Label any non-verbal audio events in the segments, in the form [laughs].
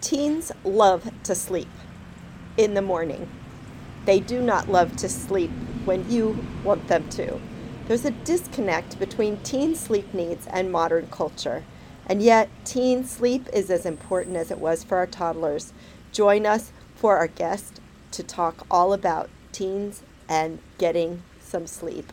Teens love to sleep in the morning. They do not love to sleep when you want them to. There's a disconnect between teen sleep needs and modern culture. And yet, teen sleep is as important as it was for our toddlers. Join us for our guest to talk all about teens and getting some sleep.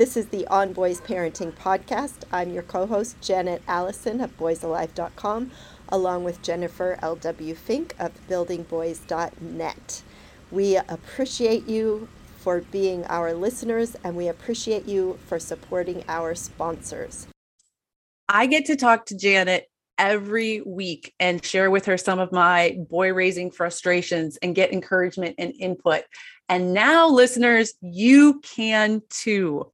This is the On Boys Parenting Podcast. I'm your co host, Janet Allison of boysalive.com, along with Jennifer L.W. Fink of buildingboys.net. We appreciate you for being our listeners and we appreciate you for supporting our sponsors. I get to talk to Janet every week and share with her some of my boy raising frustrations and get encouragement and input. And now, listeners, you can too.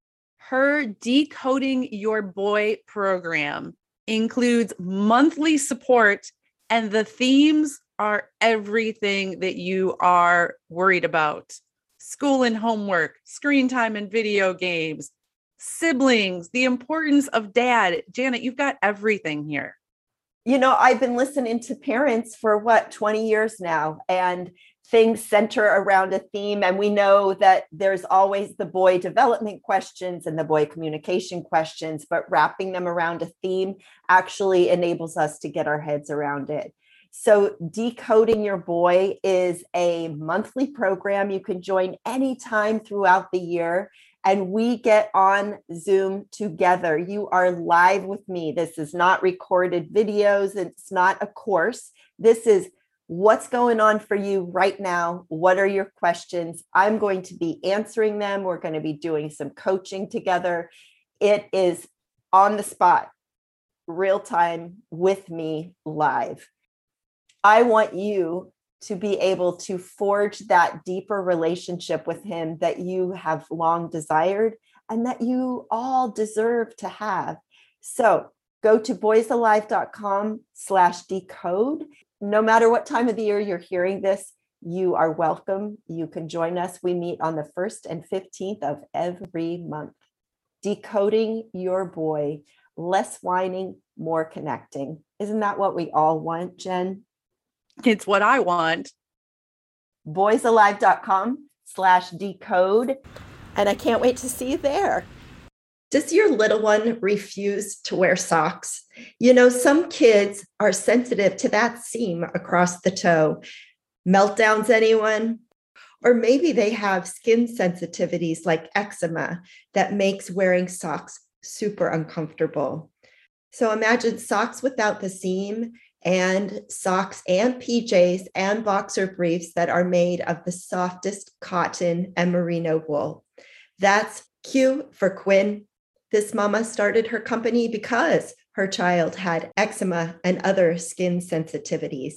Her Decoding Your Boy program includes monthly support, and the themes are everything that you are worried about school and homework, screen time and video games, siblings, the importance of dad. Janet, you've got everything here. You know, I've been listening to parents for what, 20 years now, and things center around a theme and we know that there's always the boy development questions and the boy communication questions but wrapping them around a theme actually enables us to get our heads around it. So decoding your boy is a monthly program. You can join anytime throughout the year and we get on zoom together. You are live with me. This is not recorded videos it's not a course. This is what's going on for you right now? What are your questions? I'm going to be answering them. We're going to be doing some coaching together. It is on the spot real time with me live. I want you to be able to forge that deeper relationship with him that you have long desired and that you all deserve to have. So go to boysalive.com slash decode no matter what time of the year you're hearing this, you are welcome. You can join us. We meet on the 1st and 15th of every month. Decoding your boy, less whining, more connecting. Isn't that what we all want, Jen? It's what I want. Boysalive.com slash decode. And I can't wait to see you there. Does your little one refuse to wear socks? You know, some kids are sensitive to that seam across the toe. Meltdowns, anyone? Or maybe they have skin sensitivities like eczema that makes wearing socks super uncomfortable. So imagine socks without the seam and socks and PJs and boxer briefs that are made of the softest cotton and merino wool. That's Q for Quinn this mama started her company because her child had eczema and other skin sensitivities.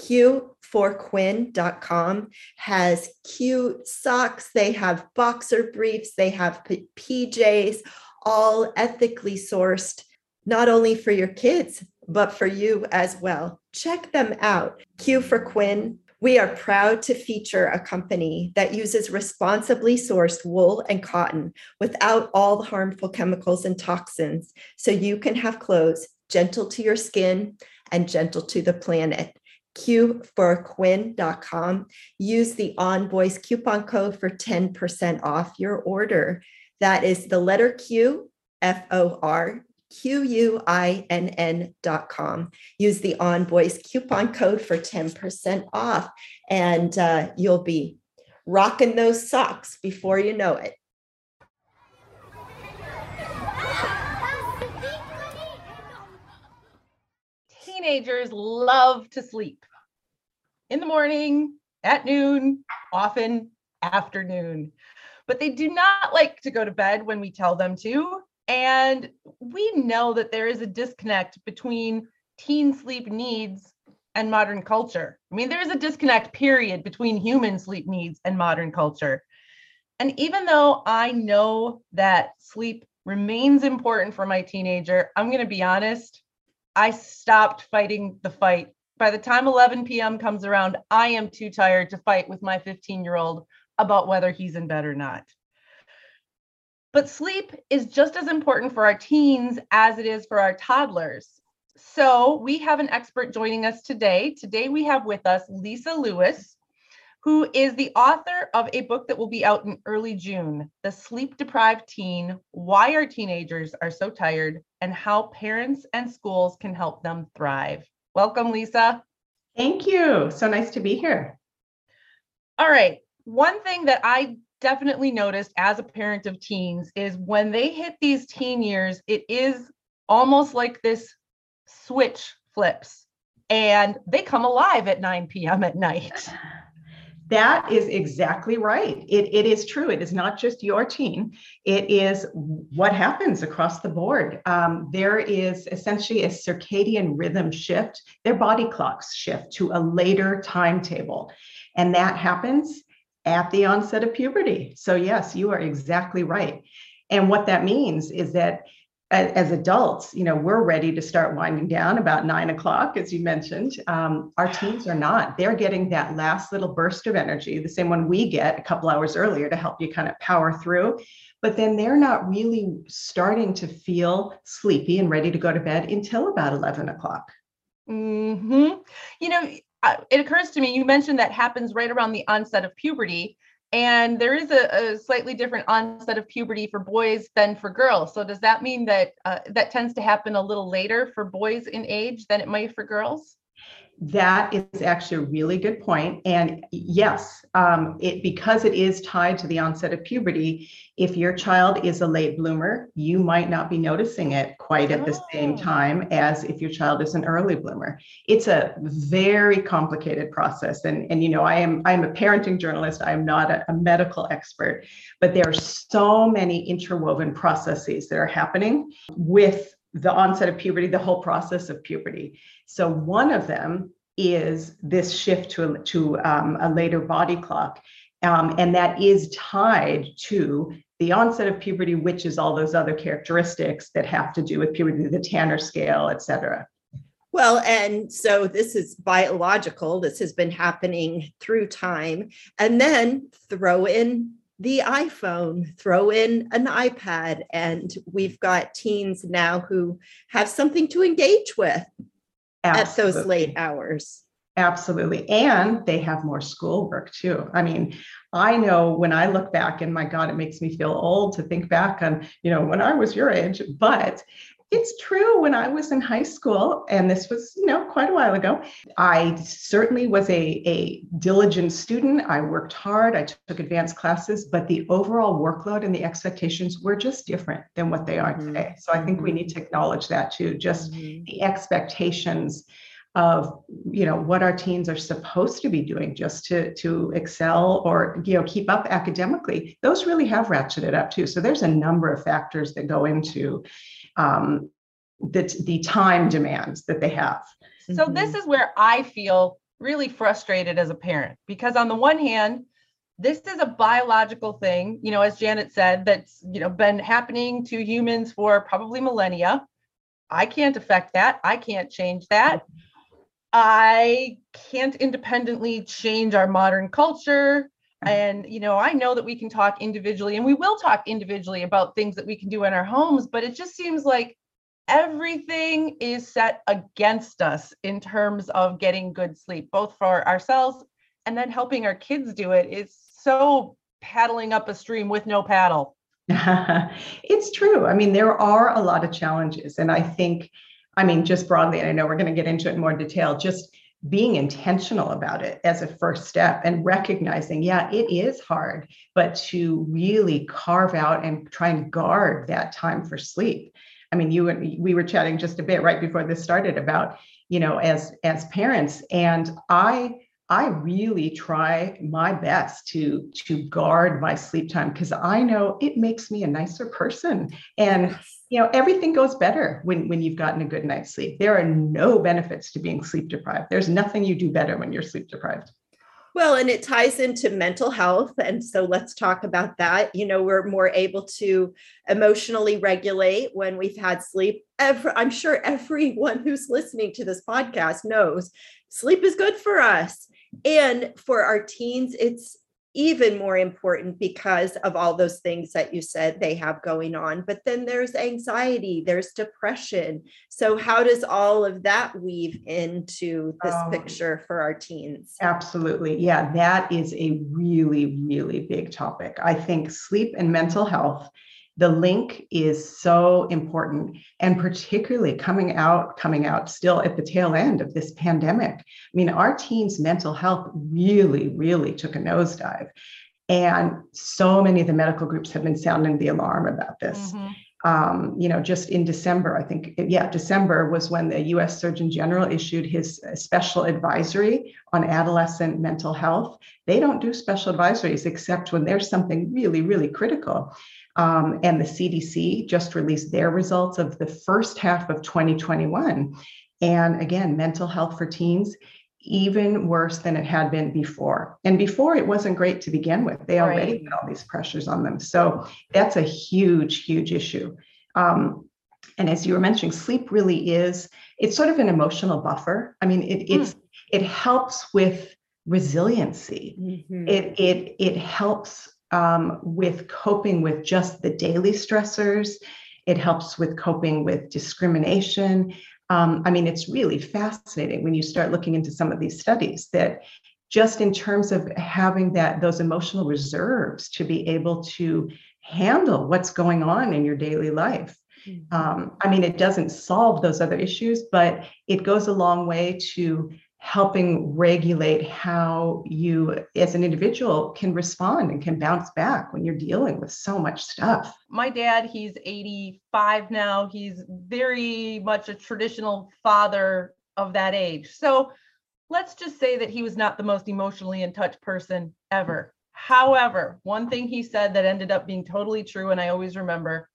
Q4Quinn.com has cute socks, they have boxer briefs, they have PJs, all ethically sourced, not only for your kids, but for you as well. Check them out. Q for Quinn we are proud to feature a company that uses responsibly sourced wool and cotton without all the harmful chemicals and toxins, so you can have clothes gentle to your skin and gentle to the planet. Q4Quinn.com. Use the On Boys coupon code for 10% off your order. That is the letter Q, F O R Q-U-I-N-N dot com. Use the On Boys coupon code for 10% off, and uh, you'll be rocking those socks before you know it. Teenagers love to sleep in the morning, at noon, often afternoon, but they do not like to go to bed when we tell them to and we know that there is a disconnect between teen sleep needs and modern culture. I mean, there is a disconnect period between human sleep needs and modern culture. And even though I know that sleep remains important for my teenager, I'm going to be honest, I stopped fighting the fight. By the time 11 p.m. comes around, I am too tired to fight with my 15 year old about whether he's in bed or not. But sleep is just as important for our teens as it is for our toddlers. So we have an expert joining us today. Today we have with us Lisa Lewis, who is the author of a book that will be out in early June The Sleep Deprived Teen Why Our Teenagers Are So Tired and How Parents and Schools Can Help Them Thrive. Welcome, Lisa. Thank you. So nice to be here. All right. One thing that I definitely noticed as a parent of teens is when they hit these teen years, it is almost like this switch flips and they come alive at 9 p.m. at night. [sighs] That is exactly right. It, it is true. It is not just your teen, it is what happens across the board. Um, there is essentially a circadian rhythm shift, their body clocks shift to a later timetable. And that happens at the onset of puberty. So, yes, you are exactly right. And what that means is that as, adults, you know, we're ready to start winding down about nine o'clock, as you mentioned. Um, our teens are not. They're getting that last little burst of energy, the same one we get a couple hours earlier to help you kind of power through. But then they're not really starting to feel sleepy and ready to go to bed until about 11 o'clock. hmm You know, it occurs to me, you mentioned that happens right around the onset of puberty. And there is a, a, slightly different onset of puberty for boys than for girls. So does that mean that uh, that tends to happen a little later for boys in age than it might for girls? That is actually a really good point. And yes, um, it because it is tied to the onset of puberty. If your child is a late bloomer, you might not be noticing it quite at the oh. same time as if your child is an early bloomer. It's a very complicated process. And, and you know, I am I'm a parenting journalist. I'm not a, a medical expert, but there are so many interwoven processes that are happening with the onset of puberty, the whole process of puberty. So one of them is this shift to, a, to um, a later body clock. Um, and that is tied to the onset of puberty, which is all those other characteristics that have to do with puberty, the Tanner scale, et cetera. Well, and so this is biological. This has been happening through time. And then throw in the iPhone, throw in an iPad, and we've got teens now who have something to engage with Absolutely. at those late hours. Absolutely. And they have more schoolwork too. I mean, I know when I look back, and my God, it makes me feel old to think back on, you know, when I was your age, but it's true when I was in high school, and this was, you know, quite a while ago, I certainly was a, a diligent student. I worked hard, I took advanced classes, but the overall workload and the expectations were just different than what they are mm-hmm. today. So I think mm-hmm. we need to acknowledge that too, just mm-hmm. the expectations of you know what our teens are supposed to be doing just to to excel or you know keep up academically those really have ratcheted up too so there's a number of factors that go into um, the, the time demands that they have. So mm-hmm. this is where I feel really frustrated as a parent because on the one hand, this is a biological thing, you know, as Janet said, that's you know been happening to humans for probably millennia. I can't affect that. I can't change that. I can't independently change our modern culture. Mm-hmm. And, you know, I know that we can talk individually and we will talk individually about things that we can do in our homes, but it just seems like everything is set against us in terms of getting good sleep, both for ourselves and then helping our kids do it is so paddling up a stream with no paddle. [laughs] it's true. I mean, there are a lot of challenges. And I think, I mean, just broadly, and I know we're going to get into it in more detail, just being intentional about it as a first step and recognizing, yeah, it is hard, but to really carve out and try and guard that time for sleep. I mean, you and we were chatting just a bit right before this started about, you know, as as parents, and I I really try my best to to guard my sleep time because I know it makes me a nicer person. And you know, everything goes better when when you've gotten a good night's sleep. There are no benefits to being sleep deprived. There's nothing you do better when you're sleep deprived. Well, and it ties into mental health. And so let's talk about that. You know, we're more able to emotionally regulate when we've had sleep. Every, I'm sure everyone who's listening to this podcast knows sleep is good for us. And for our teens, it's even more important because of all those things that you said they have going on. But then there's anxiety, there's depression. So, how does all of that weave into this um, picture for our teens? Absolutely. Yeah, that is a really, really big topic. I think sleep and mental health the link is so important and particularly coming out coming out still at the tail end of this pandemic. I mean our teens mental health really really took a nosedive and so many of the medical groups have been sounding the alarm about this. Mm-hmm. um, you know just in december i think yeah december was when the us surgeon general issued his special advisory on adolescent mental health. They don't do special advisories except when there's something really really critical um, and the CDC just released their results of the first half of 2021. And again, mental health for teens, even worse than it had been before. And before it wasn't great to begin with. They already right. had all these pressures on them. So that's a huge, huge issue. Um, and as you were mentioning, sleep really is, it's sort of an emotional buffer. I mean, it, it's, mm. it helps with resiliency. Mm-hmm. It, it, it helps um, with coping with just the daily stressors. It helps with coping with discrimination. Um, I mean, it's really fascinating when you start looking into some of these studies that just in terms of having that those emotional reserves to be able to handle what's going on in your daily life. Mm-hmm. Um, I mean, it doesn't solve those other issues, but it goes a long way to helping regulate how you as an individual can respond and can bounce back when you're dealing with so much stuff. My dad, he's 85 now. He's very much a traditional father of that age. So let's just say that he was not the most emotionally in touch person ever. However, one thing he said that ended up being totally true, and I always remember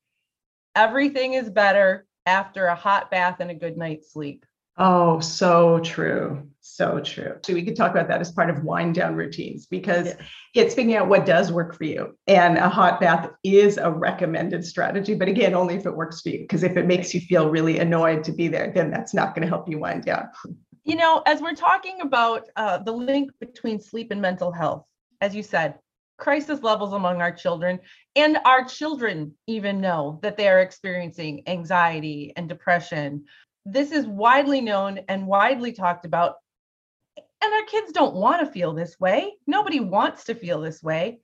everything is better after a hot bath and a good night's sleep. Oh, so true. So true. So we could talk about that as part of wind down routines because yeah. it's figuring out what does work for you. And a hot bath is a recommended strategy, but again, only if it works for you. Because if it makes you feel really annoyed to be there, then that's not going to help you wind down. You know, as we're talking about uh, the link between sleep and mental health, as you said, crisis levels among our children and our children even know that they are experiencing anxiety and depression this is widely known and widely talked about. And our kids don't want to feel this way. Nobody wants to feel this way.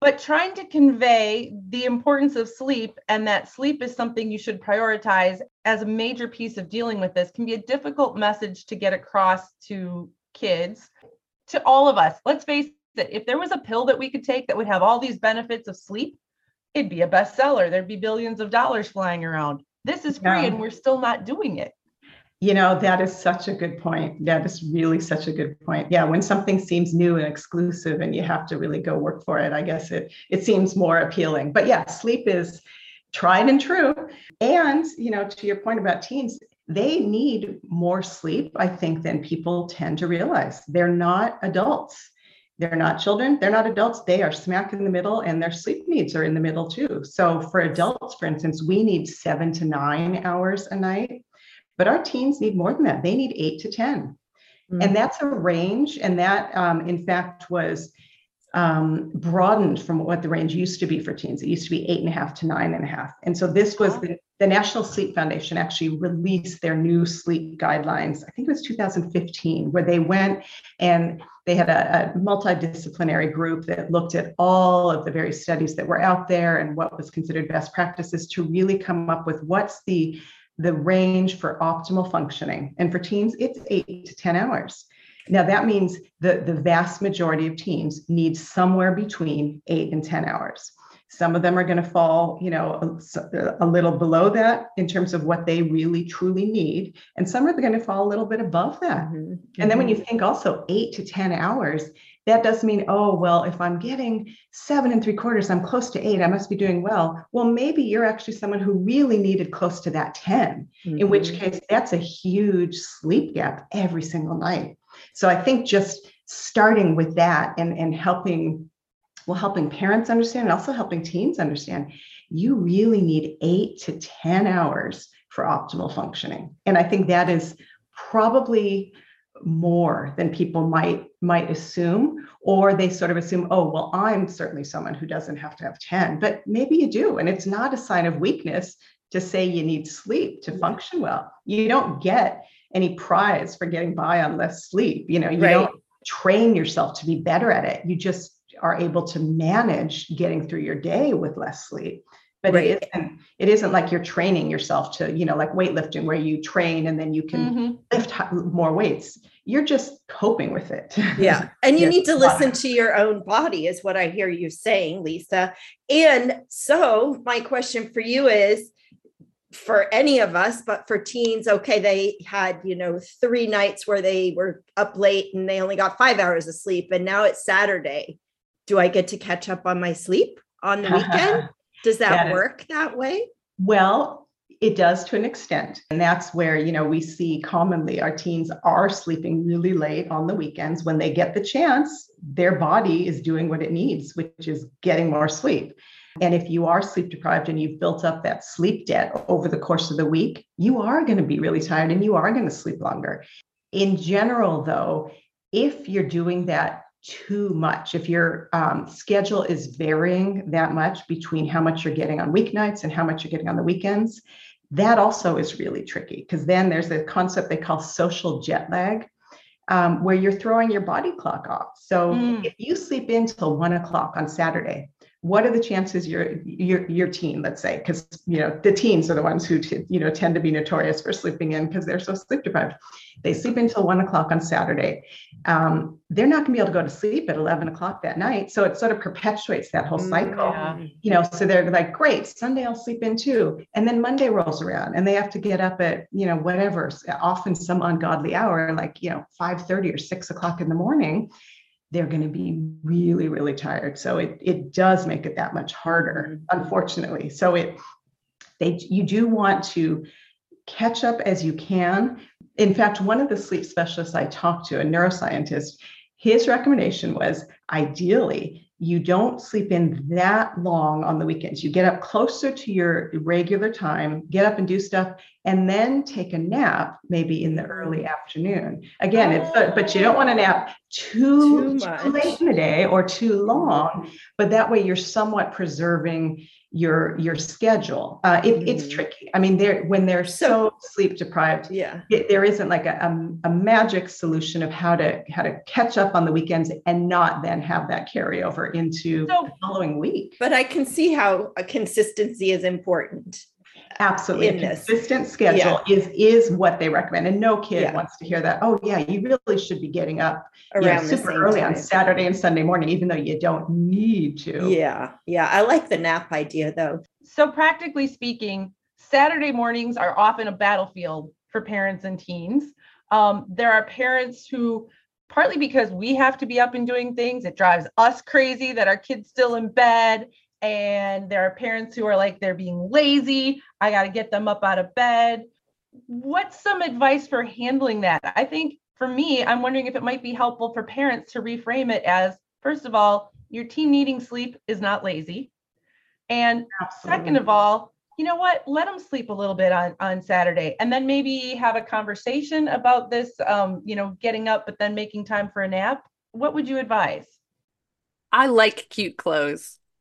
But trying to convey the importance of sleep and that sleep is something you should prioritize as a major piece of dealing with this can be a difficult message to get across to kids, to all of us. Let's face it, if there was a pill that we could take that would have all these benefits of sleep, it'd be a bestseller. There'd be billions of dollars flying around. This is free yeah. and we're still not doing it. You know, that is such a good point. That is really such a good point. Yeah, when something seems new and exclusive and you have to really go work for it, I guess it it seems more appealing. But yeah, sleep is tried and true. And, you know, to your point about teens, they need more sleep, I think, than people tend to realize. They're not adults. They're not children, they're not adults, they are smack in the middle, and their sleep needs are in the middle too. So, for adults, for instance, we need seven to nine hours a night, but our teens need more than that. They need eight to 10. Mm-hmm. And that's a range. And that, um, in fact, was um, broadened from what the range used to be for teens. It used to be eight and a half to nine and a half. And so this was the, the National Sleep Foundation actually released their new sleep guidelines. I think it was 2015, where they went and they had a, a multidisciplinary group that looked at all of the various studies that were out there and what was considered best practices to really come up with what's the the range for optimal functioning. And for teens, it's eight to 10 hours. Now, that means the, the vast majority of teens need somewhere between eight and 10 hours. Some of them are going to fall, you know, a, a, little below that in terms of what they really truly need, and some are going to fall a little bit above that. Mm-hmm. And then when you mm-hmm. think also eight to ten hours, that doesn't mean oh well if i'm getting seven and three quarters i'm close to eight i must be doing well well maybe you're actually someone who really needed close to that 10 mm-hmm. in which mm-hmm. case that's a huge sleep gap every single night so i think just starting with that and and helping well helping parents understand and also helping teens understand you really need eight to 10 hours for optimal functioning. And i think that is probably more than people might might assume or they sort of assume oh well i'm certainly someone who doesn't have to have 10 but maybe you do. And it's not a sign of weakness to say you need sleep to mm-hmm. function well. You don't get any prize for getting by on less sleep you know you right. don't train yourself to be better at it. You just are able to manage getting through your day with less sleep. But right. it isn't it isn't like you're training yourself to you know like weightlifting where you train and then you can mm-hmm. lift more weights. You're just coping with it. [laughs] Yeah. And you need to listen to your own body is what i hear you saying lisa. And so my question for you is for any of us but for teens okay they had you know three nights where they were up late and they only got five hours of sleep and now it's saturday do i get to catch up on my sleep on the weekend [laughs] does that, that work is, that way? Well, it does to an extent. And that's where, you know, we see commonly our teens are sleeping really late on the weekends. When they get the chance, their body is doing what it needs, which is getting more sleep. And if you are sleep deprived and you've built up that sleep debt over the course of the week, you are going to be really tired and you are going to sleep longer. In general, though, if you're doing that too much. If your um, schedule is varying that much between how much you're getting on weeknights and how much you're getting on the weekends, that also is really tricky because then there's a concept they call social jet lag. Um, where you're throwing your body clock off. So mm. if you sleep in till one o'clock on Saturday, what are the chances your your your teen let's say because you know the teens are the ones who t- you know tend to be notorious for sleeping in because they're so sleep deprived. They sleep until one o'clock on saturday. Um, they're not going to be able to go to sleep at 11 o'clock that night so it sort of perpetuates that whole mm, cycle. yeah. you know so they're like great sunday i'll sleep in too. And then monday rolls around and they have to get up at you know whatever often some ungodly hour like you know 5 30 or 6 o'clock in the morning they're going to be really really tired so it it does make it that much harder mm-hmm. unfortunately so it they you do want to catch up as you can in fact one of the sleep specialists i talked to a neuroscientist his recommendation was ideally you don't sleep in that long on the weekends. You get up closer to your regular time, get up and do stuff, and then take a nap maybe in the early afternoon. Again, it's but you don't want to nap too, too, too late in the day or too long, but that way you're somewhat preserving your your schedule. Uh, it, mm-hmm. It's tricky. I mean, they're when they're so, so sleep deprived. Yeah, it, there isn't like a, a, a magic solution of how to how to catch up on the weekends and not then have that carryover into so, the following week. But I can see how a consistency is important absolutely. A consistent schedule yeah. is is what they recommend. And no kid yeah. wants to hear that oh yeah you really should be getting up around you know, super early time. on saturday and sunday morning even though you don't need to. Yeah. Yeah i like the nap idea though. So practically speaking saturday mornings are often a battlefield for parents and teens. Um, there are parents who partly because we have to be up and doing things it drives us crazy that our kids still in bed and there are parents who are like they're being lazy. I got to get them up out of bed. What's some advice for handling that? I think for me i'm wondering if it might be helpful for parents to reframe it as first of all your teen needing sleep is not lazy. And Absolutely. second of all you know what? Let them sleep a little bit on on saturday and then maybe have a conversation about this um, you know getting up but then making time for a nap. What would you advise? I like cute clothes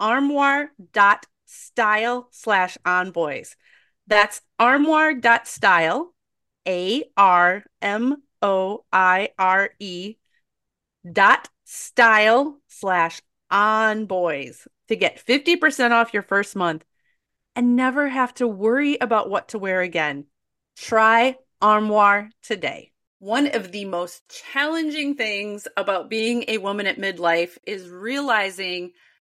armoire.style slash onboys. That's armoire.style, A R M O I R E dot style slash onboys to get 50% off your first month and never have to worry about what to wear again. Try Armoire today. One of the most challenging things about being a woman at midlife is realizing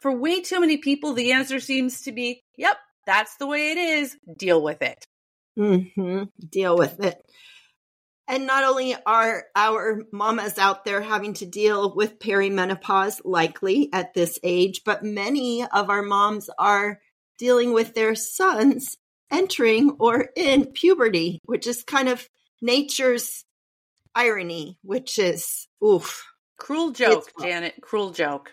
for way too many people, the answer seems to be, Yep, that's the way it is. Deal with it. Mm-hmm. Deal with it. And not only are our mamas out there having to deal with perimenopause, likely at this age, but many of our moms are dealing with their sons entering or in puberty, which is kind of nature's irony, which is oof. Cruel joke, Janet. Cruel joke.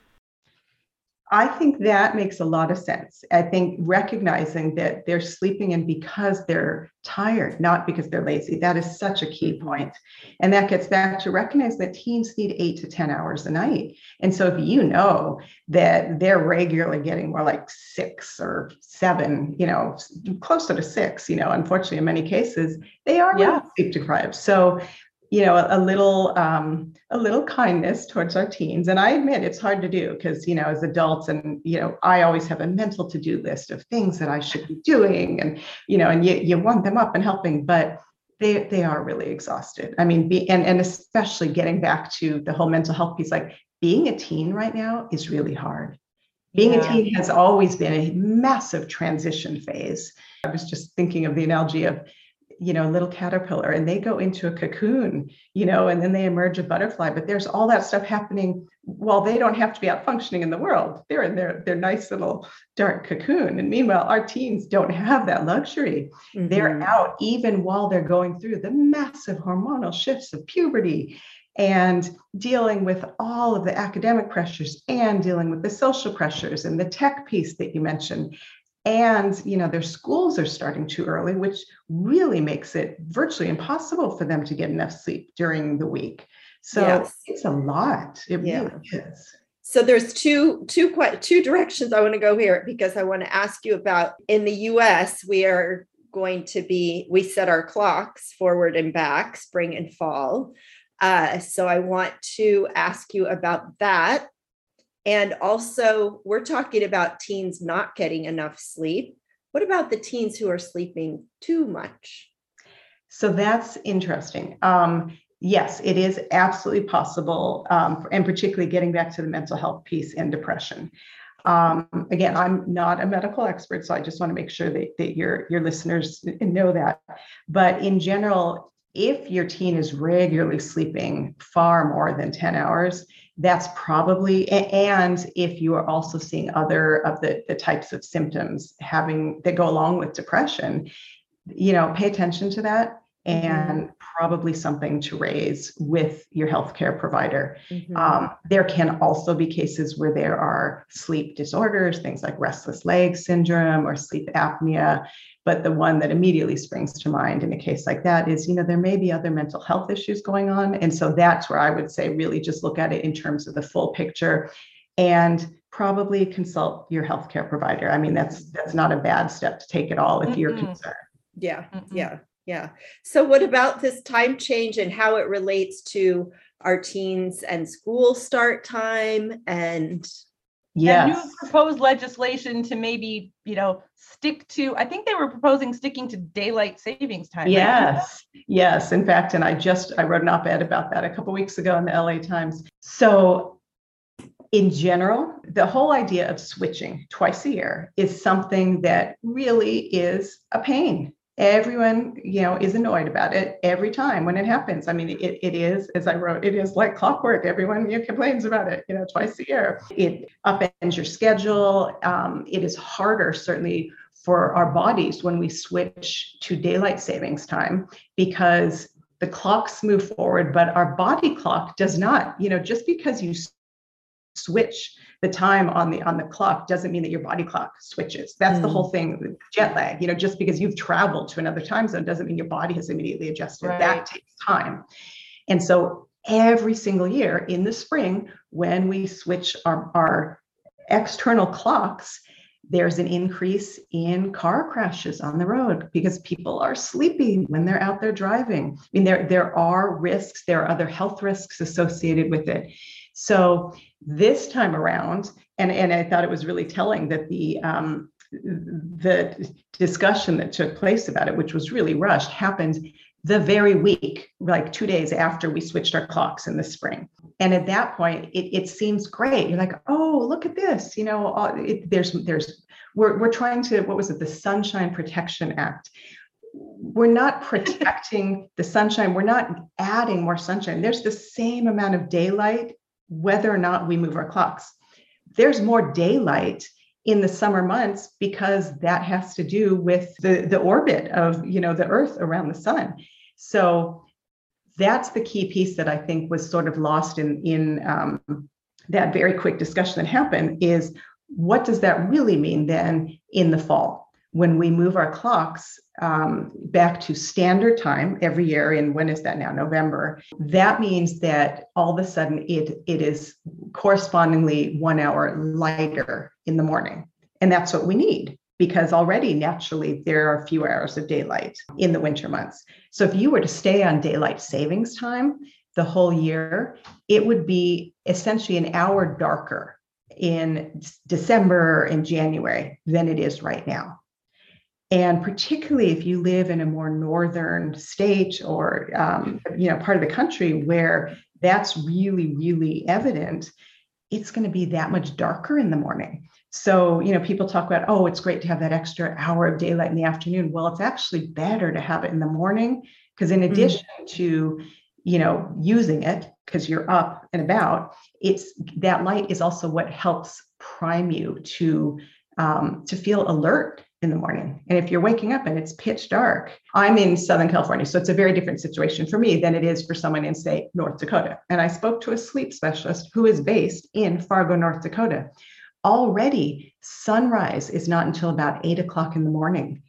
I think that makes a lot of sense. I think recognizing that they're sleeping in because they're tired, not because they're lazy, that is such a key point. And that gets back to recognize that teens need eight to 10 hours a night. And so if you know that they're regularly getting more like six or seven, you know, closer to six, you know, unfortunately, in many cases, they are yeah. sleep deprived. So you know a, a little um, a little kindness towards our teens. And i admit it's hard to do because you know as adults and you know i always have a mental to-do list of things that i should be doing and you know and you, you want them up and helping but they they are really exhausted. I mean be, and and especially getting back to the whole mental health piece like being a teen right now is really hard. Being yeah. a teen has always been a massive transition phase. I was just thinking of the analogy of you know, little caterpillar and they go into a cocoon, you know, and then they emerge a butterfly. But there's all that stuff happening while they don't have to be out functioning in the world. They're in their, their nice little dark cocoon. And meanwhile, our teens don't have that luxury. Mm-hmm. They're out even while they're going through the massive hormonal shifts of puberty and dealing with all of the academic pressures and dealing with the social pressures and the tech piece that you mentioned and you know their schools are starting too early which really makes it virtually impossible for them to get enough sleep during the week. So yes. it's a lot. It yeah. really is. So there's two two two directions i want to go here because i want to ask you about in the us we are going to be we set our clocks forward and back spring and fall. Uh, so i want to ask you about that And also, we're talking about teens not getting enough sleep. What about the teens who are sleeping too much? So that's interesting. Um, yes, it is absolutely possible, um, and particularly getting back to the mental health piece and depression. Um, again, I'm not a medical expert, so I just want to make sure that, that your, your listeners know that. But in general, if your teen is regularly sleeping far more than 10 hours, that's probably, and if you are also seeing other of the, the types of symptoms having that go along with depression, you know, pay attention to that Mm-hmm. and probably something to raise with your healthcare provider. Mm-hmm. Um, there can also be cases where there are sleep disorders, things like restless leg syndrome or sleep apnea. But the one that immediately springs to mind in a case like that is, you know, there may be other mental health issues going on. And so that's where I would say really just look at it in terms of the full picture and probably consult your healthcare provider. I mean, that's that's not a bad step to take at all if mm you're concerned. Yeah, mm yeah. Yeah. So, what about this time change and how it relates to our teens and school start time and yeah new proposed legislation to maybe you know stick to i think they were proposing sticking to daylight savings time yes right? yes in fact and i just i wrote an op-ed about that a couple weeks ago in the la times. So in general the whole idea of switching twice a year is something that really is a pain everyone you know is annoyed about it every time when it happens. I mean it, it is as i wrote it is like clockwork. Everyone you know, complains about it you know twice a year. It upends your schedule. Um, it is harder certainly for our bodies when we switch to daylight savings time because the clocks move forward but our body clock does not you know just because you switch the time on the on the clock doesn't mean that your body clock switches that's mm. the whole thing jet lag you know just because you've traveled to another time zone doesn't mean your body has immediately adjusted right. that takes time and so every single year in the spring when we switch our, our external clocks there's an increase in car crashes on the road because people are sleeping when they're out there driving. I mean, there, there are risks, there are other health risks associated with it. So this time around, and, and I thought it was really telling that the um, the discussion that took place about it, which was really rushed, happened the very week, like two days after we switched our clocks in the spring. And at that point, it, it seems great. You're like, oh, look at this. You know, it, there's there's we're we're trying to what was it, the Sunshine Protection Act. We're not [laughs] protecting the sunshine. We're not adding more sunshine. There's the same amount of daylight whether or not we move our clocks. There's more daylight in the summer months because that has to do with the, the orbit of you know the earth around the sun so that's the key piece that i think was sort of lost in in um, that very quick discussion that happened is what does that really mean then in the fall when we move our clocks um, back to standard time every year in when is that now? November. That means that all of a sudden it it is correspondingly one hour lighter in the morning. And that's what we need because already naturally there are fewer hours of daylight in the winter months. So if you were to stay on daylight savings time the whole year it would be essentially an hour darker in december and january than it is right now and particularly if you live in a more northern state or um, you know part of the country where that's really really evident it's going to be that much darker in the morning so you know people talk about oh it's great to have that extra hour of daylight in the afternoon well it's actually better to have it in the morning because in mm. addition mm-hmm. to you know using it because you're up and about it's that light is also what helps prime you to um, to feel alert in the morning. And if you're waking up and it's pitch dark, I'm in Southern California. So it's a very different situation for me than it is for someone in, say, North Dakota. And I spoke to a sleep specialist who is based in Fargo, North Dakota. Already, sunrise is not until about eight o'clock in the morning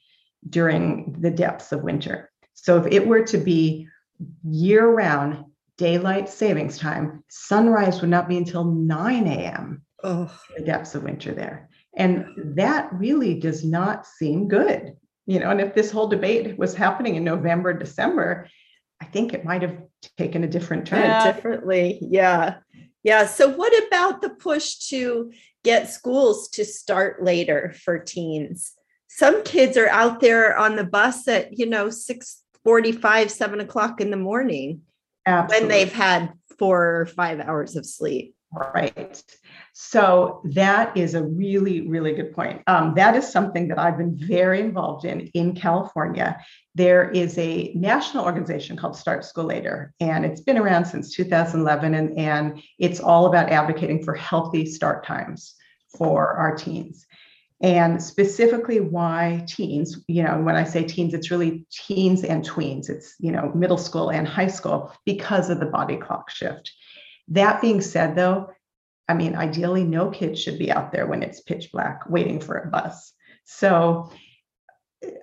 during the depths of winter. So if it were to be year round daylight savings time, sunrise would not be until 9 a.m. Oh. the depths of winter there. And that really does not seem good. You know, and if this whole debate was happening in November, December, I think it might have taken a different turn. Yeah. Differently. Yeah. Yeah. So, what about the push to get schools to start later for teens? Some kids are out there on the bus at, you know, 6 45, 7 o'clock in the morning Absolutely. when they've had four or five hours of sleep. Right. So that is a really, really good point. Um, that is something that I've been very involved in in California. There is a national organization called Start School Later, and it's been around since 2011, and, and it's all about advocating for healthy start times for our teens. And specifically, why teens, you know, when I say teens, it's really teens and tweens, it's, you know, middle school and high school because of the body clock shift. That being said, though, I mean, ideally, no kid should be out there when it's pitch black waiting for a bus. So,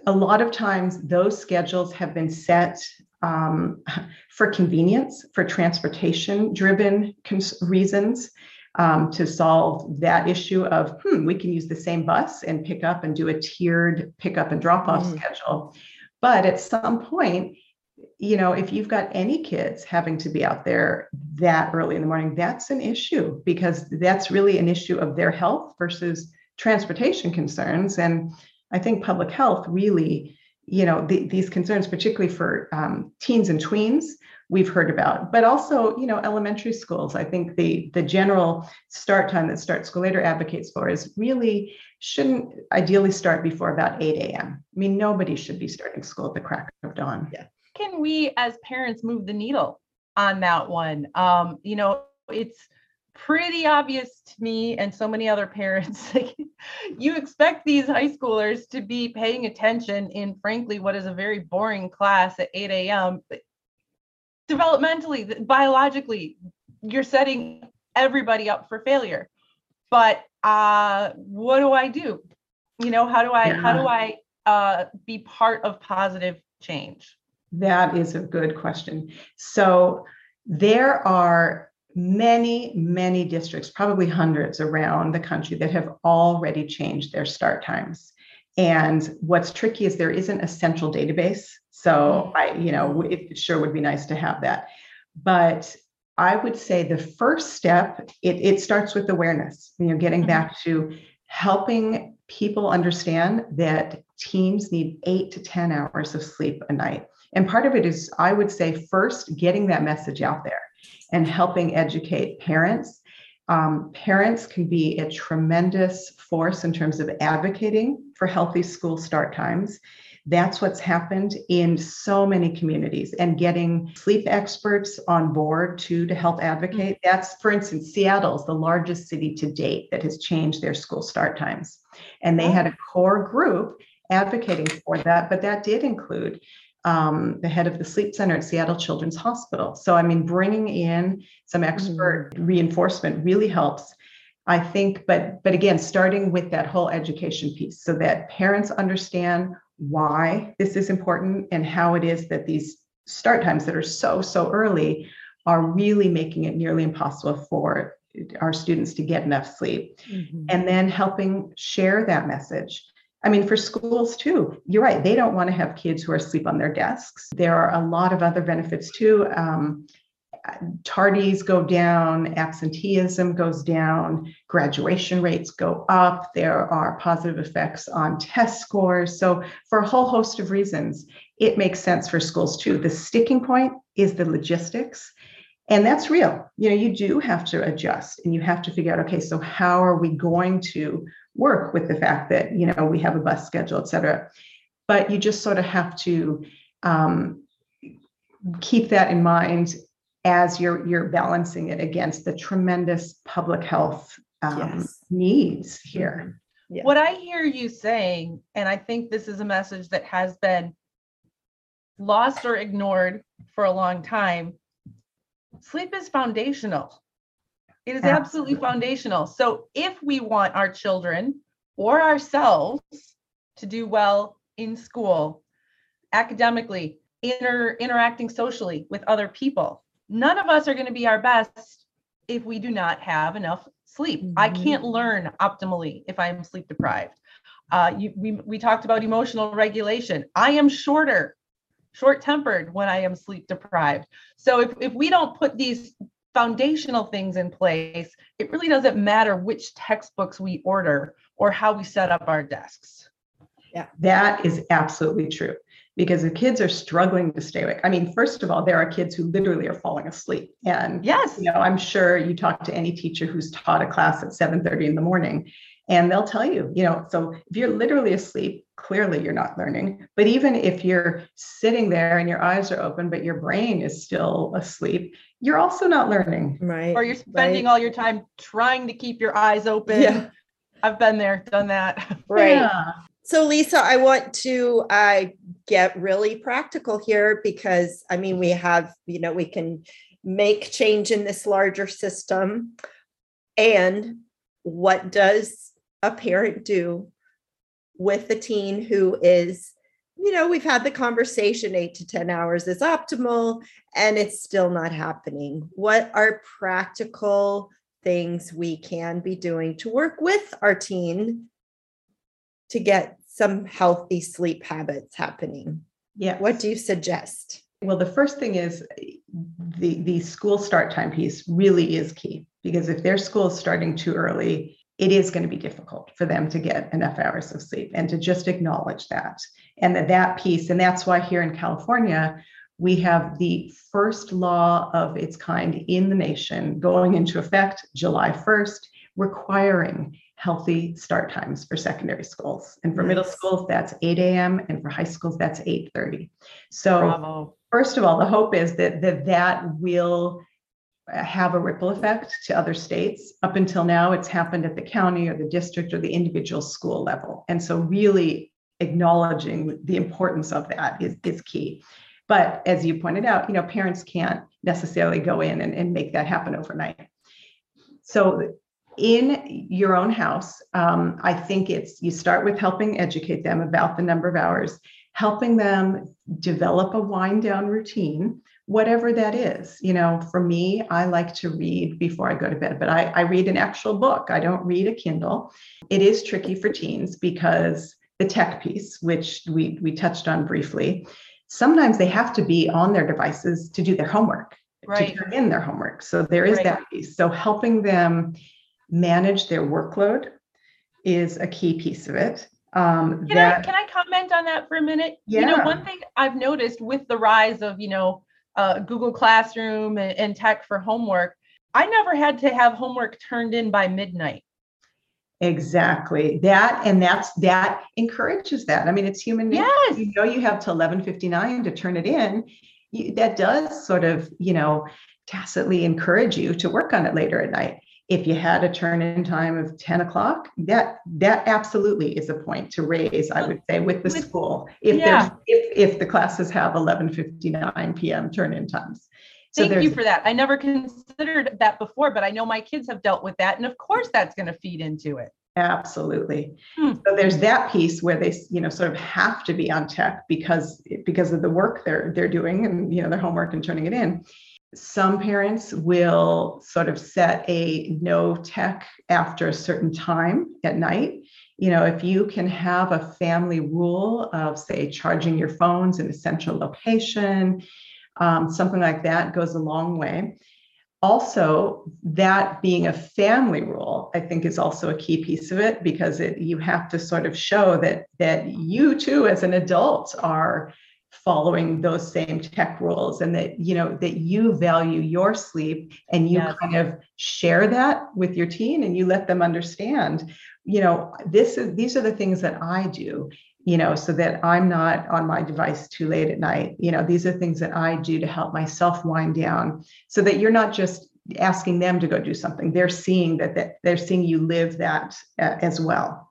a lot of times, those schedules have been set um, for convenience, for transportation driven cons- reasons. Um, to solve that issue of, hmm, we can use the same bus and pick up and do a tiered pickup and drop off mm. schedule. But at some point, you know, if you've got any kids having to be out there that early in the morning, that's an issue because that's really an issue of their health versus transportation concerns. And I think public health really, you know, the, these concerns, particularly for um, teens and tweens, we've heard about, but also, you know, elementary schools. I think the the general start time that Start School Later advocates for is really shouldn't ideally start before about 8 a.m. I mean, nobody should be starting school at the crack of dawn. Yeah can we as parents move the needle on that one? Um, you know, it's pretty obvious to me and so many other parents [laughs] you expect these high schoolers to be paying attention in frankly what is a very boring class at 8 a.m developmentally biologically you're setting everybody up for failure but uh what do i do you know how do i yeah. how do i uh be part of positive change that is a good question. So there are many, many districts, probably hundreds around the country that have already changed their start times. And what's tricky is there isn't a central database. So I, you know, it sure would be nice to have that. But I would say the first step, it, it starts with awareness, you know, getting mm-hmm. back to helping people understand that teens need eight to 10 hours of sleep a night. And part of it is, I would say, first getting that message out there and helping educate parents. Um, parents can be a tremendous force in terms of advocating for healthy school start times. That's what's happened in so many communities and getting sleep experts on board too to help advocate. Mm-hmm. That's, for instance, Seattle's the largest city to date that has changed their school start times. And they had a core group advocating for that, but that did include um, the head of the sleep center at Seattle Children's Hospital. So, I mean, bringing in some expert mm-hmm. reinforcement really helps. I think, but but again, starting with that whole education piece, so that parents understand why this is important and how it is that these start times that are so so early are really making it nearly impossible for our students to get enough sleep, mm-hmm. and then helping share that message I mean, for schools too, you're right. They don't want to have kids who are asleep on their desks. There are a lot of other benefits too. Um, tardies go down, absenteeism goes down, graduation rates go up. There are positive effects on test scores. So, for a whole host of reasons, it makes sense for schools too. The sticking point is the logistics. And that's real. You know, you do have to adjust and you have to figure out okay, so how are we going to work with the fact that you know we have a bus schedule, et cetera. But you just sort of have to um, keep that in mind as you're you're balancing it against the tremendous public health um, yes. needs here. Mm-hmm. Yeah. What I hear you saying, and I think this is a message that has been lost or ignored for a long time, sleep is foundational. It is absolutely foundational. So if we want our children or ourselves to do well in school, academically, inter interacting socially with other people, none of us are going to be our best if we do not have enough sleep. Mm-hmm. I can't learn optimally if I'm sleep deprived. Uh, you, we, we talked about emotional regulation. I am shorter, short tempered when I am sleep deprived. So if, if we don't put these foundational things in place, it really doesn't matter which textbooks we order or how we set up our desks. Yeah, that is absolutely true because the kids are struggling to stay awake. I mean, first of all, there are kids who literally are falling asleep. And yes, you know, I'm sure you talk to any teacher who's taught a class at 7:30 in the morning and they'll tell you, you know, so if you're literally asleep, clearly you're not learning. But even if you're sitting there and your eyes are open, but your brain is still asleep, you're also not learning. Right. Or you're spending right. all your time trying to keep your eyes open. Yeah. I've been there, done that. [laughs] Right. Yeah. So, Lisa, I want to uh, get really practical here because I mean, we have, you know, we can make change in this larger system. And what does a parent do with a teen who is you know we've had the conversation 8 to 10 hours is optimal and it's still not happening what are practical things we can be doing to work with our teen to get some healthy sleep habits happening? Yeah what do you suggest? Well the first thing is the the school start time piece really is key because if their school is starting too early it is going to be difficult for them to get enough hours of sleep and to just acknowledge that. And that, that piece, and that's why here in California, we have the first law of its kind in the nation going into effect July 1st, requiring healthy start times for secondary schools. And for nice. middle schools, that's 8 a.m. and for high schools, that's 8:30. So Bravo. first of all, the hope is that that, that will uh, have a ripple effect to other states. Up until now, it's happened at the county or the district or the individual school level. And so, really acknowledging the importance of that is, is key. But as you pointed out, you know, parents can't necessarily go in and, and make that happen overnight. So, in your own house, um, I think it's you start with helping educate them about the number of hours, helping them develop a wind down routine whatever that is. You know, for me, I like to read before I go to bed, but I, I read an actual book. I don't read a Kindle. It is tricky for teens because the tech piece, which we, we touched on briefly, sometimes they have to be on their devices to do their homework, right. to turn in their homework. So there is right. that piece. So helping them manage their workload is a key piece of it. Um, can that, I can I comment on that for a minute? Yeah. You know, one thing I've noticed with the rise of, you know, uh, Google Classroom and, and tech for homework, I never had to have homework turned in by midnight. Exactly. That and that's that encourages that. I mean, it's human nature. Yes. You know you have to 11:59 to turn it in. You, that does sort of, you know, tacitly encourage you to work on it later at night if you had a turn in time of 10 o'clock that that absolutely is a point to raise i would say with the with, school if yeah. there's if, if the classes have 11.59 p.m turn in times. So thank you for that. I never considered that before but i know my kids have dealt with that and of course that's going to feed into it. Absolutely. Hmm. so there's that piece where they you know sort of have to be on tech because because of the work they're they're doing and you know their homework and turning it in some parents will sort of set a no tech after a certain time at night. You know, if you can have a family rule of, say, charging your phones in a central location, um, something like that goes a long way. Also, that being a family rule, I think, is also a key piece of it because it, you have to sort of show that that you too, as an adult, are following those same tech rules and that you know that you value your sleep and you yes. kind of share that with your teen and you let them understand you know this is these are the things that i do you know so that i'm not on my device too late at night. You know these are things that i do to help myself wind down so that you're not just asking them to go do something. They're seeing that, that they're seeing you live that uh, as well.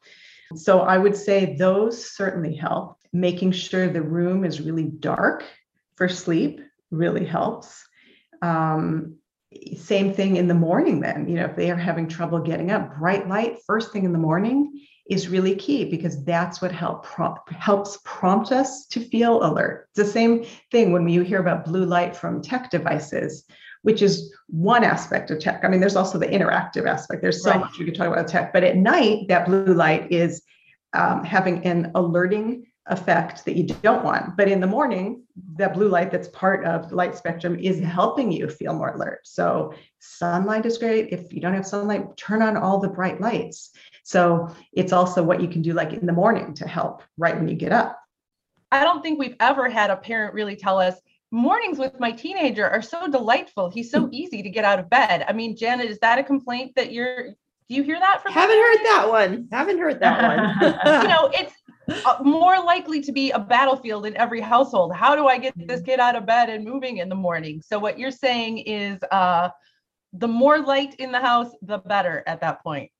So i would say those certainly help making sure the room is really dark for sleep really helps. Um, same thing in the morning, then, you know, if they are having trouble getting up, bright light first thing in the morning is really key because that's what help prompt, helps prompt us to feel alert. It's the same thing when you hear about blue light from tech devices, which is one aspect of tech. I mean, there's also the interactive aspect. There's so right. much we could talk about tech, but at night, that blue light is um, having an alerting effect that you don't want. But in the morning, that blue light that's part of the light spectrum is helping you feel more alert. So sunlight is great. If you don't have sunlight, turn on all the bright lights. So it's also what you can do like in the morning to help right when you get up. I don't think we've ever had a parent really tell us mornings with my teenager are so delightful. He's so easy to get out of bed. I mean, Janet, is that a complaint that you're do you hear that from Haven't heard that one. Haven't heard that one. [laughs] you know, it's more likely to be a battlefield in every household. How do I get this kid out of bed and moving in the morning? So what you're saying is uh the more light in the house, the better at that point.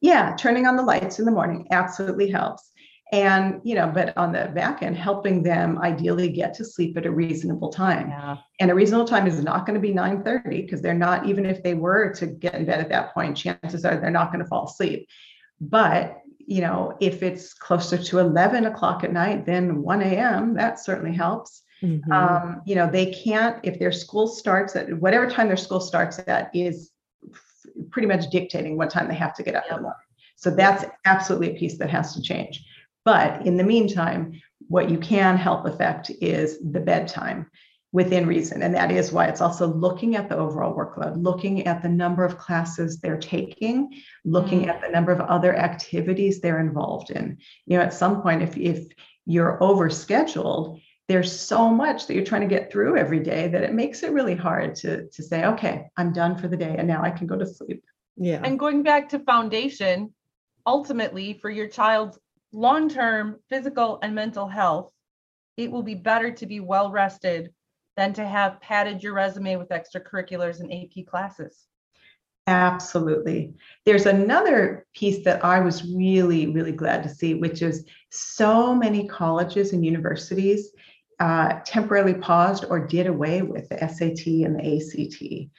Yeah, turning on the lights in the morning absolutely helps. And, you know, but on the back end, helping them ideally get to sleep at a reasonable time. Yeah. And a reasonable time is not going to be 9:30 because they're not, even if they were to get in bed at that point, chances are they're not going to fall asleep. But you know, if it's closer to 11 o'clock at night, then 1 a.m., that certainly helps. Mhm. Um, you know, they can't, if their school starts at whatever time their school starts at is pretty much dictating what time they have to get up in the morning. So that's absolutely a piece that has to change. But in the meantime, what you can help affect is the bedtime within reason. And that is why it's also looking at the overall workload, looking at the number of classes they're taking, looking Mm. at the number of other activities they're involved in. You know, at some point, if if you're overscheduled, there's so much that you're trying to get through every day that it makes it really hard to to say, okay, I'm done for the day and now I can go to sleep. Yeah. And going back to foundation, ultimately for your child's long-term physical and mental health, it will be better to be well rested than to have padded your resume with extracurriculars and AP classes. Absolutely. There's another piece that I was really, really glad to see, which is so many colleges and universities uh, temporarily paused or did away with the SAT and the ACT.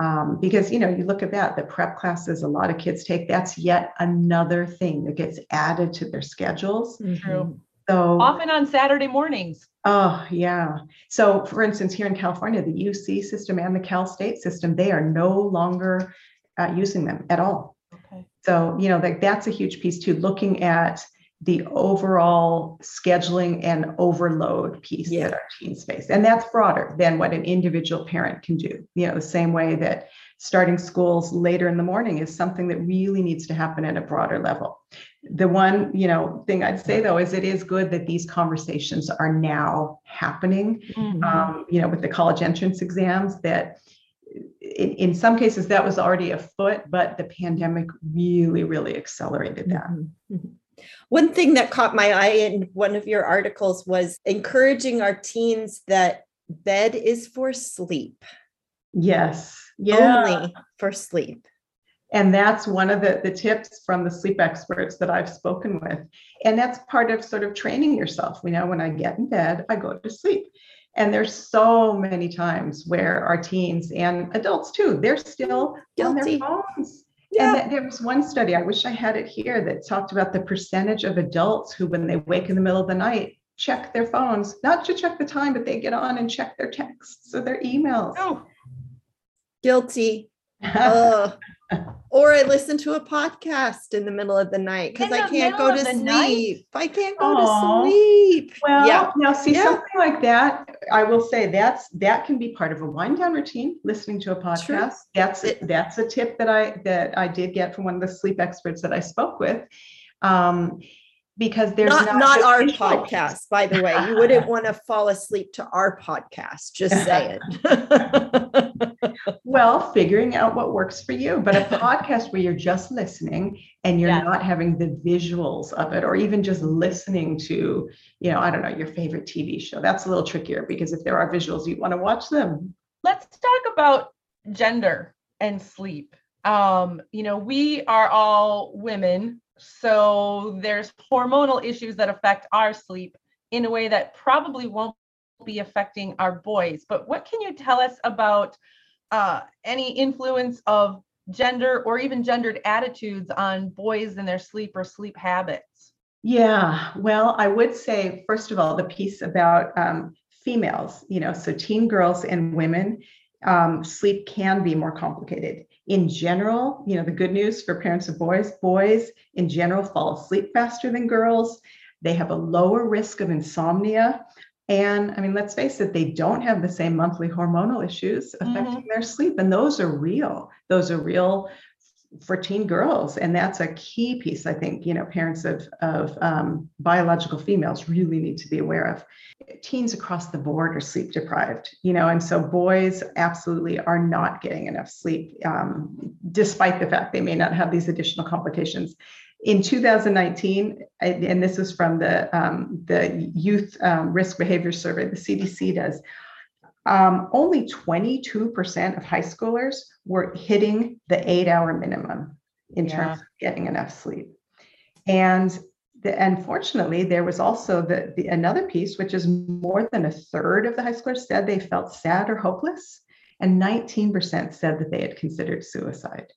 Um, because, you know, you look at that, the prep classes a lot of kids take, that's yet another thing that gets added to their schedules. Mhm. So, Often on Saturday mornings. Oh, yeah. So, for instance, here in California, the UC system and the Cal State system, they are no longer uh, using them at all. Okay. So, you know, like that's a huge piece too, looking at the overall scheduling and overload piece Yeah. that our teens face. And that's broader than what an individual parent can do. You know, the same way that starting schools later in the morning is something that really needs to happen at a broader level. The one, you know, thing I'd say though is it is good that these conversations are now happening um, you know, with the college entrance exams that in, in some cases that was already afoot, but the pandemic really, really accelerated that. Mhm. Mhm. One thing that caught my eye in one of your articles was encouraging our teens that bed is for sleep, Yes. Yeah. only for sleep. And that's one of the, the tips from the sleep experts that I've spoken with. And that's part of sort of training yourself. You know, when I get in bed, I go to sleep. And there's so many times where our teens and adults too, they're still on their phones. Yeah. And that, there was one study, I wish I had it here, that talked about the percentage of adults who, when they wake in the middle of the night, check their phones, not to check the time, but they get on and check their texts or their emails. Oh, Guilty. Ugh. or I listen to a podcast in the middle of the night because I can't go to the night? sleep. I can't go Aw. to sleep. Well, yeah. now see Yeah. something like that. I will say that's that can be part of a wind down routine. Listening to a podcast. That's It- that's a tip that I that I did get from one of the sleep experts that I spoke with. Um, because there's not not, not our visual. podcast, by the way. You wouldn't want to fall asleep to our podcast. Just saying. [laughs] Well, figuring out what works for you, but a podcast where you're just listening and you're Yeah. not having the visuals of it, or even just listening to, you know, I don't know, your favorite TV show. That's a little trickier because if there are visuals, you want to watch them. let's talk about gender and sleep. Um, you know, we are all women, so there's hormonal issues that affect our sleep in a way that probably won't be affecting our boys. But what can you tell us about uh, any influence of gender or even gendered attitudes on boys and their sleep or sleep habits? Yeah, well, I would say, first of all, the piece about um, females, you know, so teen girls and women, um, sleep can be more complicated. In general, you know, the good news for parents of boys, boys in general fall asleep faster than girls. They have a lower risk of insomnia. And I mean, let's face it, they don't have the same monthly hormonal issues affecting mm-hmm. their sleep. And those are real. Those are real for teen girls. And that's a key piece, I think, you know, parents of, of um, biological females really need to be aware of. Teens across the board are sleep deprived, you know, and so boys absolutely are not getting enough sleep, um, despite the fact they may not have these additional complications. In 2019, and this is from the, um, the Youth um, Risk Behavior Survey, the CDC does, um, only 22% of high schoolers were hitting the eight hour minimum in Yeah. terms of getting enough sleep. And the, unfortunately, there was also the, the another piece, which is more than a third of the high schoolers said they felt sad or hopeless, and 19% said that they had considered suicide.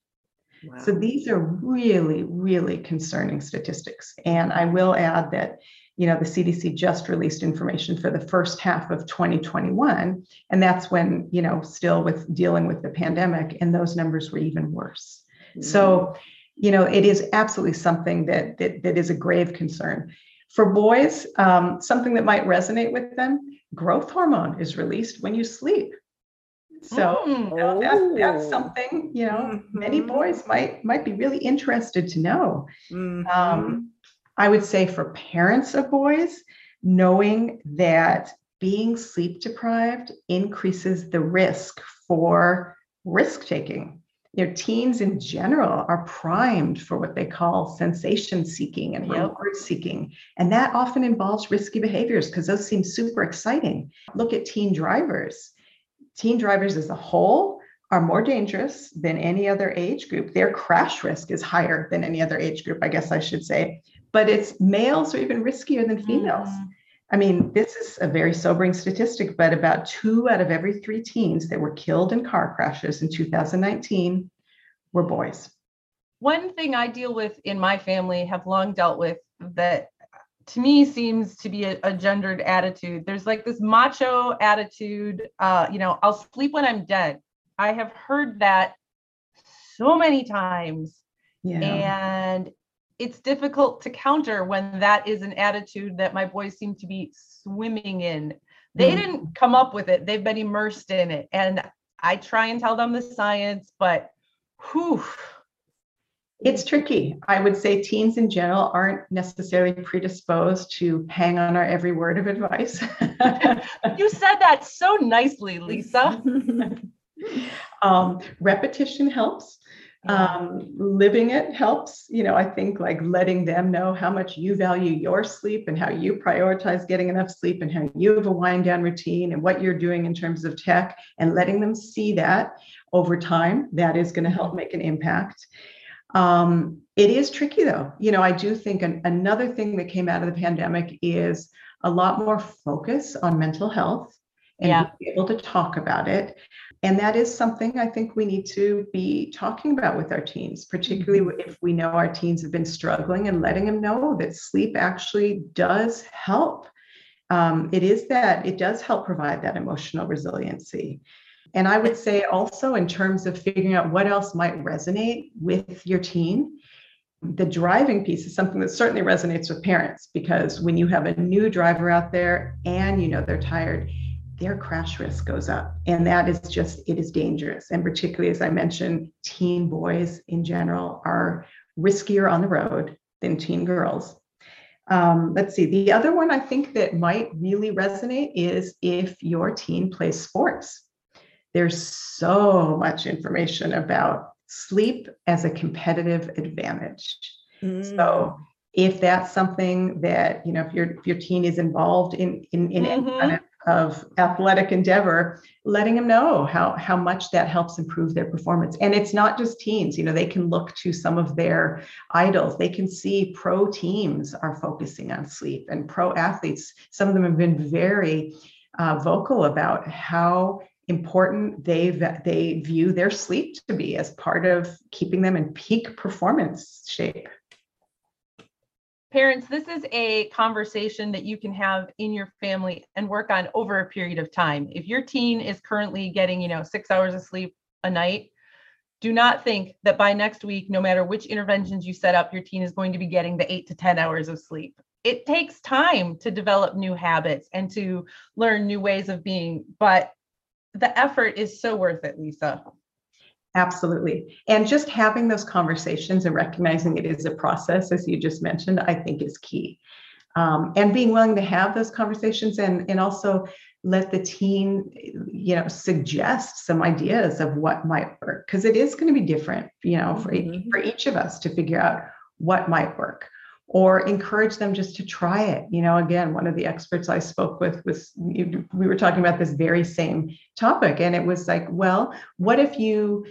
So these are really, really concerning statistics. And I will add that, you know, the CDC just released information for the first half of 2021. And that's when, you know, still with dealing with the pandemic, and those numbers were even worse. So, you know, it is absolutely something that that, that is a grave concern. For boys, um, something that might resonate with them, growth hormone is released when you sleep. So Mm. you know, that's, that's Oh. something, you know, many Mhm. boys might might be really interested to know. Mhm. Um, I would say for parents of boys, knowing that being sleep deprived increases the risk for risk taking. You know, teens in general are primed for what they call sensation seeking and reward seeking. And that often involves risky behaviors because those seem super exciting. Look at teen drivers. Teen drivers as a whole are more dangerous than any other age group. Their crash risk is higher than any other age group, I guess I should say. But it's males are even riskier than females. Mhm. I mean, this is a very sobering statistic, but about two out of every three teens that were killed in car crashes in 2019 were boys. One thing I deal with in my family have long dealt with that to me seems to be a, a gendered attitude. There's like this macho attitude, uh, you know, I'll sleep when I'm dead. I have heard that so many times. Yeah. And it's difficult to counter when that is an attitude that my boys seem to be swimming in. They Mhm. didn't come up with it, they've been immersed in it. And I try and tell them the science, but whew. It's tricky. I would say teens in general aren't necessarily predisposed to hang on our every word of advice. [laughs] You said that so nicely, Lisa. [laughs] um, repetition helps. Um, living it helps. You know, I think like letting them know how much you value your sleep and how you prioritize getting enough sleep and how you have a wind down routine and what you're doing in terms of tech and letting them see that over time, that is going to help make an impact. Um, it is tricky though. You know, I do think an, another thing that came out of the pandemic is a lot more focus on mental health and Yeah. being able to talk about it. And that is something I think we need to be talking about with our teens, particularly if we know our teens have been struggling and letting them know that sleep actually does help. Um, it is that it does help provide that emotional resiliency. And I would say also, in terms of figuring out what else might resonate with your teen, the driving piece is something that certainly resonates with parents because when you have a new driver out there and you know they're tired, their crash risk goes up. And that is just, it is dangerous. And particularly, as I mentioned, teen boys in general are riskier on the road than teen girls. Um, let's see, the other one I think that might really resonate is if your teen plays sports. There's so much information about sleep as a competitive advantage. So if that's something that, you know, if your if your teen is involved in in, in any kind of, of athletic endeavor, letting them know how how much that helps improve their performance. And it's not just teens, you know, they can look to some of their idols. They can see pro teams are focusing on sleep and pro athletes. Some of them have been very uh, vocal about how important they they view their sleep to be as part of keeping them in peak performance shape. Parents, this is a conversation that you can have in your family and work on over a period of time. If your teen is currently getting, you know, six hours of sleep a night, do not think that by next week, no matter which interventions you set up, your teen is going to be getting the eight to 10 hours of sleep. it takes time to develop new habits and to learn new ways of being, but the effort is so worth it, Lisa. Absolutely. And just having those conversations and recognizing it is a process, as you just mentioned, I think is key. Um, and being willing to have those conversations and, and also let the teen, you know, suggest some ideas of what might work because it is going to be different, you know, for, mm-hmm. for each of us to figure out what might work or encourage them just to try it. You know, again, one of the experts I spoke with was we were talking about this very same topic, and it was like, well, what if you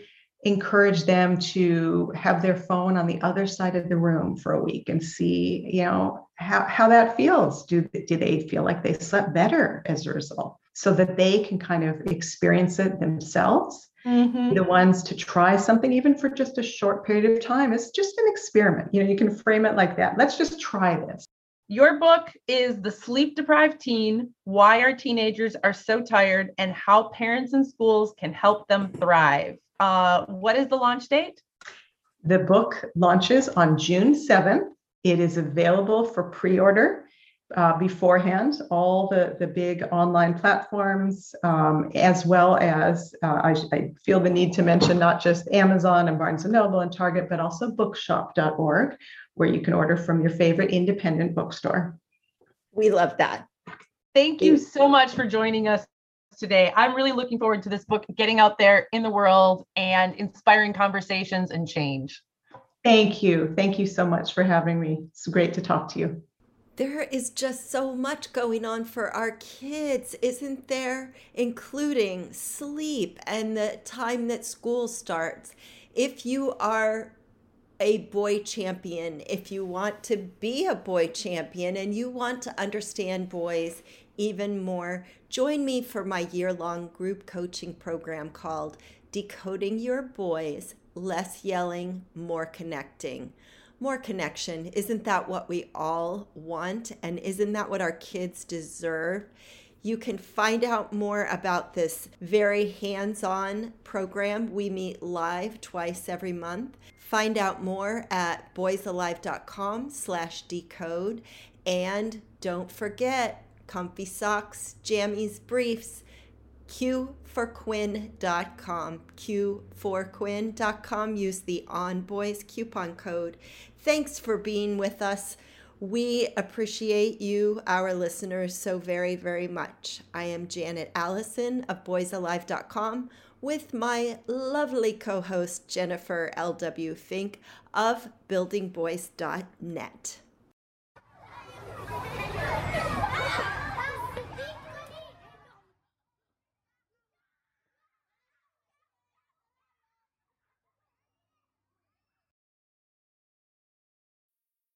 encourage them to have their phone on the other side of the room for a week and see, you know, how, how that feels. Do, do they feel like they slept better as a result? So that they can kind of experience it themselves Mm-hmm. the ones to try something even for just a short period of time it's just an experiment you know you can frame it like that let's just try this your book is the sleep deprived teen why our teenagers are so tired and how parents and schools can help them thrive uh, what is the launch date the book launches on june 7th it is available for pre-order uh, beforehand, all the, the big online platforms, um, as well as uh, I, I, feel the need to mention not just Amazon and Barnes and Noble and Target, but also bookshop.org, where you can order from your favorite independent bookstore. We love that. Thank you so much for joining us today. I'm really looking forward to this book getting out there in the world and inspiring conversations and change. Thank you. Thank you so much for having me. It's great to talk to you. There is just so much going on for our kids, isn't there? Including sleep and the time that school starts. If you are a boy champion, if you want to be a boy champion and you want to understand boys even more, join me for my year long group coaching program called Decoding Your Boys Less Yelling, More Connecting more connection. Isn't that what we all want? And isn't that what our kids deserve? You can find out more about this very hands on program. We meet live twice every month. Find out more at boysalive.com slash decode. And don't forget, comfy socks, jammies, briefs, q4quinn.com. q4quinn.com. Use the On Boys coupon code Thanks for being with us. We appreciate you, our listeners, so very, very much. I am Janet Allison of boysalive.com with my lovely co host, Jennifer L.W. Fink of buildingboys.net.